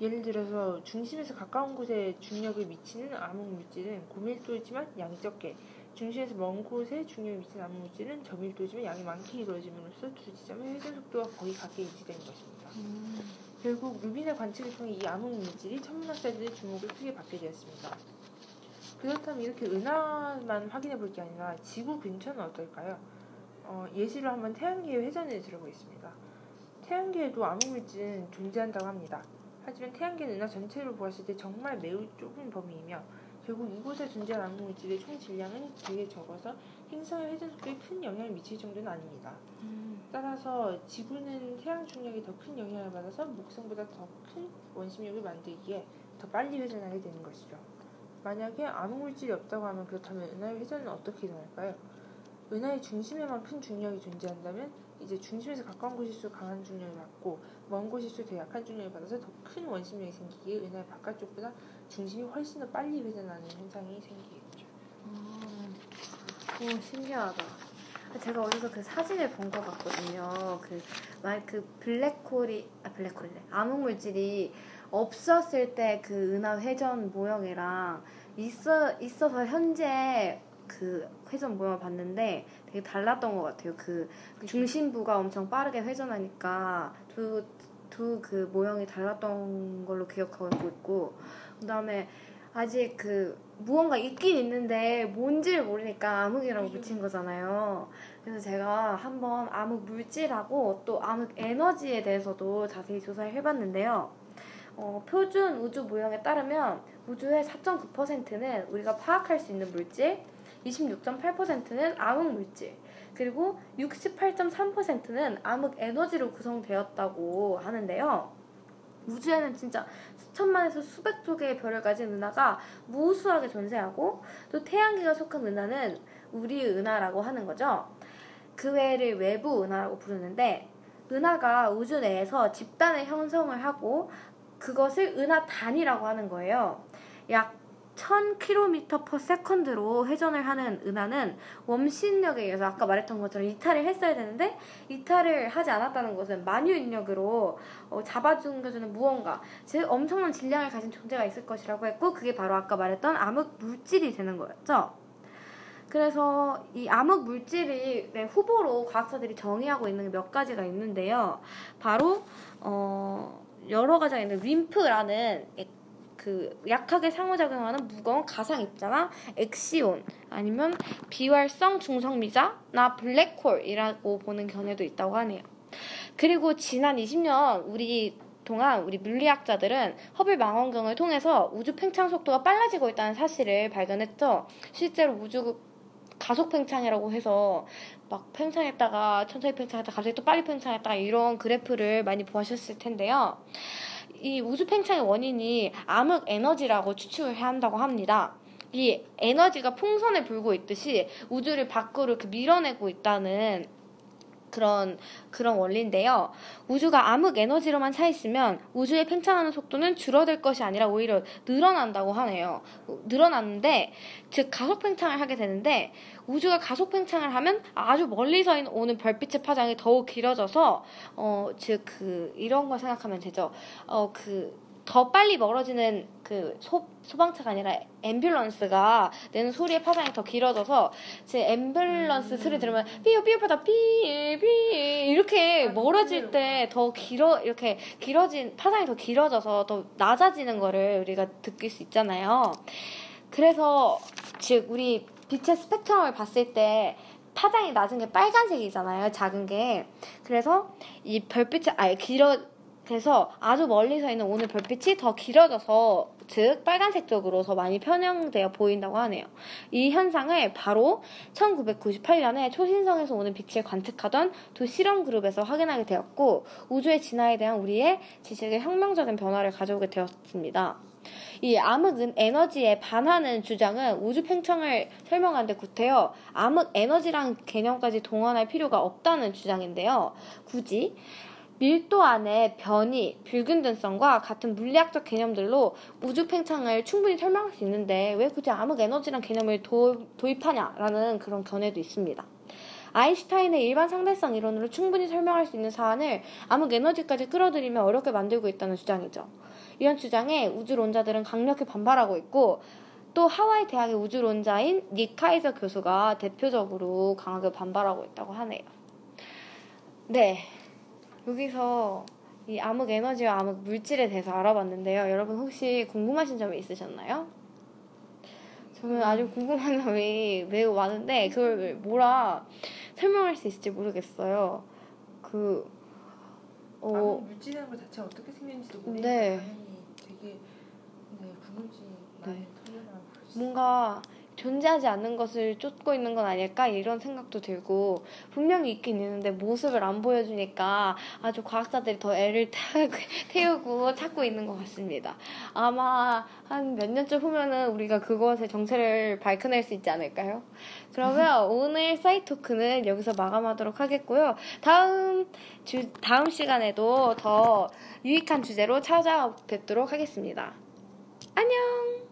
예를 들어서 중심에서 가까운 곳에 중력을 미치는 암흑 물질은 고밀도이지만 양이 적게 중심에서 먼 곳에 중력을 미치는 암흑 물질은 저밀도이지만 양이 많게 이루어짐으로써 두 지점의 회전 속도가 거의 같게 유지되는 것입니다. 결국 루빈의 관측을 통해 이 암흑 물질이 천문학자들의 주목을 크게 받게 되었습니다. 그렇다면 이렇게 은하만 확인해 볼 게 아니라 지구 근처는 어떨까요? 어, 예시로 한번 태양계의 회전을 들어보겠습니다. 태양계에도 암흑 물질은 존재한다고 합니다. 하지만 태양계는 은하 전체로 보았을 때 정말 매우 좁은 범위이며 결국 이곳에 존재하는 암흑 물질의 총 질량은 되게 적어서 행성의 회전 속도에 큰 영향을 미칠 정도는 아닙니다. 따라서 지구는 태양 중력에 더큰 영향을 받아서 목성보다 더 큰 원심력을 만들기에 더 빨리 회전하게 되는 것이죠. 만약에 암흑 물질이 없다고 하면 그렇다면 은하의 회전은 어떻게 일어날까요? 은하의 중심에만 큰 중력이 존재한다면 이제 중심에서 가까운 곳일수록 강한 중력을 받고 먼 곳일수록 더 약한 중력을 받아서 더 큰 원심력이 생기기에 은하의 바깥쪽보다 중심이 훨씬 더 빨리 회전하는 현상이 생기겠죠. 오, 신기하다. 제가 어디서 그 사진을 본 것 같거든요. 그, 말, 그 블랙홀이, 아, 블랙홀이래. 암흑 물질이 없었을 때 그 은하 회전 모형이랑 있어, 있어서 현재 그 회전 모형을 봤는데 되게 달랐던 것 같아요. 그 중심부가 엄청 빠르게 회전하니까 두, 두 그 모형이 달랐던 걸로 기억하고 있고, 그 다음에 아직 그 무언가 있긴 있는데 뭔지를 모르니까 암흑이라고 붙인 거잖아요. 그래서 제가 한번 암흑 물질하고 또 암흑 에너지에 대해서도 자세히 조사를 해봤는데요. 어, 표준 우주 모형에 따르면 우주의 4.9%는 우리가 파악할 수 있는 물질, 26.8%는 암흑 물질, 그리고 68.3%는 암흑 에너지로 구성되었다고 하는데요. 우주에는 진짜 수천만에서 수백 조 개의 별을 가진 은하가 무수하게 존재하고 또 태양계가 속한 은하는 우리 은하라고 하는 거죠. 그 외를 외부 은하라고 부르는데 은하가 우주 내에서 집단을 형성을 하고 그것을 은하 단이라고 하는 거예요. 약 1000km per second로 회전을 하는 은하는 웜신력에 의해서 아까 말했던 것처럼 이탈을 했어야 되는데 이탈을 하지 않았다는 것은 만유인력으로 어, 잡아주는 무언가 즉 엄청난 질량을 가진 존재가 있을 것이라고 했고 그게 바로 아까 말했던 암흑 물질이 되는 거였죠. 그래서 이 암흑 물질이 네, 후보로 과학자들이 정의하고 있는 게몇 가지가 있는데요. 바로 어, 여러 가지가 있는 림프라는 그 약하게 상호작용하는 무거운 가상 입자나 엑시온 아니면 비활성 중성미자나 블랙홀이라고 보는 견해도 있다고 하네요. 그리고 지난 20년 우리 동안 우리 물리학자들은 허블 망원경을 통해서 우주 팽창 속도가 빨라지고 있다는 사실을 발견했죠. 실제로 우주 가속 팽창이라고 해서 막 팽창했다가 천천히 팽창했다가 갑자기 또 빨리 팽창했다가 이런 그래프를 많이 보셨을 텐데요. 이 우주 팽창의 원인이 암흑 에너지라고 추측을 한다고 합니다. 이 에너지가 풍선에 불고 있듯이 우주를 밖으로 이렇게 밀어내고 있다는 그런 그런 원리인데요. 우주가 암흑 에너지로만 차 있으면 우주의 팽창하는 속도는 줄어들 것이 아니라 오히려 늘어난다고 하네요. 늘어났는데 즉 가속 팽창을 하게 되는데 우주가 가속 팽창을 하면 아주 멀리서 오는 별빛의 파장이 더욱 길어져서 어 즉 그 이런 걸 생각하면 되죠. 어그 더 빨리 멀어지는 그 소, 소방차가 아니라 앰뷸런스가 내는 소리의 파장이 더 길어져서 제 앰뷸런스 소리 들으면 삐요 삐요보다 삐삐 이렇게 멀어질 때 더 길어 이렇게 길어진 파장이 더 길어져서 더 낮아지는 거를 우리가 느낄 수 있잖아요. 그래서 즉 우리 빛의 스펙트럼을 봤을 때 파장이 낮은 게 빨간색이잖아요. 작은 게. 그래서 이 별빛이 아예 길어 그래서 아주 멀리서 있는 오는 별빛이 더 길어져서 즉 빨간색 쪽으로 더 많이 편향되어 보인다고 하네요. 이 현상을 바로 1998년에 초신성에서 오는 빛을 관측하던 두 실험 그룹에서 확인하게 되었고 우주의 진화에 대한 우리의 지식에 혁명적인 변화를 가져오게 되었습니다. 이 암흑 에너지에 반하는 주장은 우주 팽창을 설명하는 데 구태여 암흑 에너지란 개념까지 동원할 필요가 없다는 주장인데요. 굳이 밀도 안의 변이, 불균등성과 같은 물리학적 개념들로 우주 팽창을 충분히 설명할 수 있는데 왜 굳이 암흑 에너지란 개념을 도, 도입하냐라는 그런 견해도 있습니다. 아인슈타인의 일반 상대성 이론으로 충분히 설명할 수 있는 사안을 암흑 에너지까지 끌어들이며 어렵게 만들고 있다는 주장이죠. 이런 주장에 우주론자들은 강력히 반발하고 있고 또 하와이 대학의 우주론자인 닉 카이저 교수가 대표적으로 강하게 반발하고 있다고 하네요. 네. 여기서 이 암흑 에너지와 암흑 물질에 대해서 알아봤는데요. 여러분 혹시 궁금하신 점이 있으셨나요? 저는 아주 궁금한 점이 매우 많은데 그걸 뭐라 설명할 수 있을지 모르겠어요. 그 어, 어, 물질이라는 것 자체가 어떻게 생겼는지도 모르니까 네. 되게 네, 궁금증이 많이 네. 털려나고. 뭔가 존재하지 않는 것을 쫓고 있는 건 아닐까 이런 생각도 들고 분명히 있긴 있는데 모습을 안 보여주니까 아주 과학자들이 더 애를 태- 태우고 찾고 있는 것 같습니다. 아마 한 몇 년쯤 후면은 우리가 그것의 정체를 밝혀낼 수 있지 않을까요? 그러면 오늘 사이트 토크는 여기서 마감하도록 하겠고요. 다음 주 다음 시간에도 더 유익한 주제로 찾아뵙도록 하겠습니다. 안녕.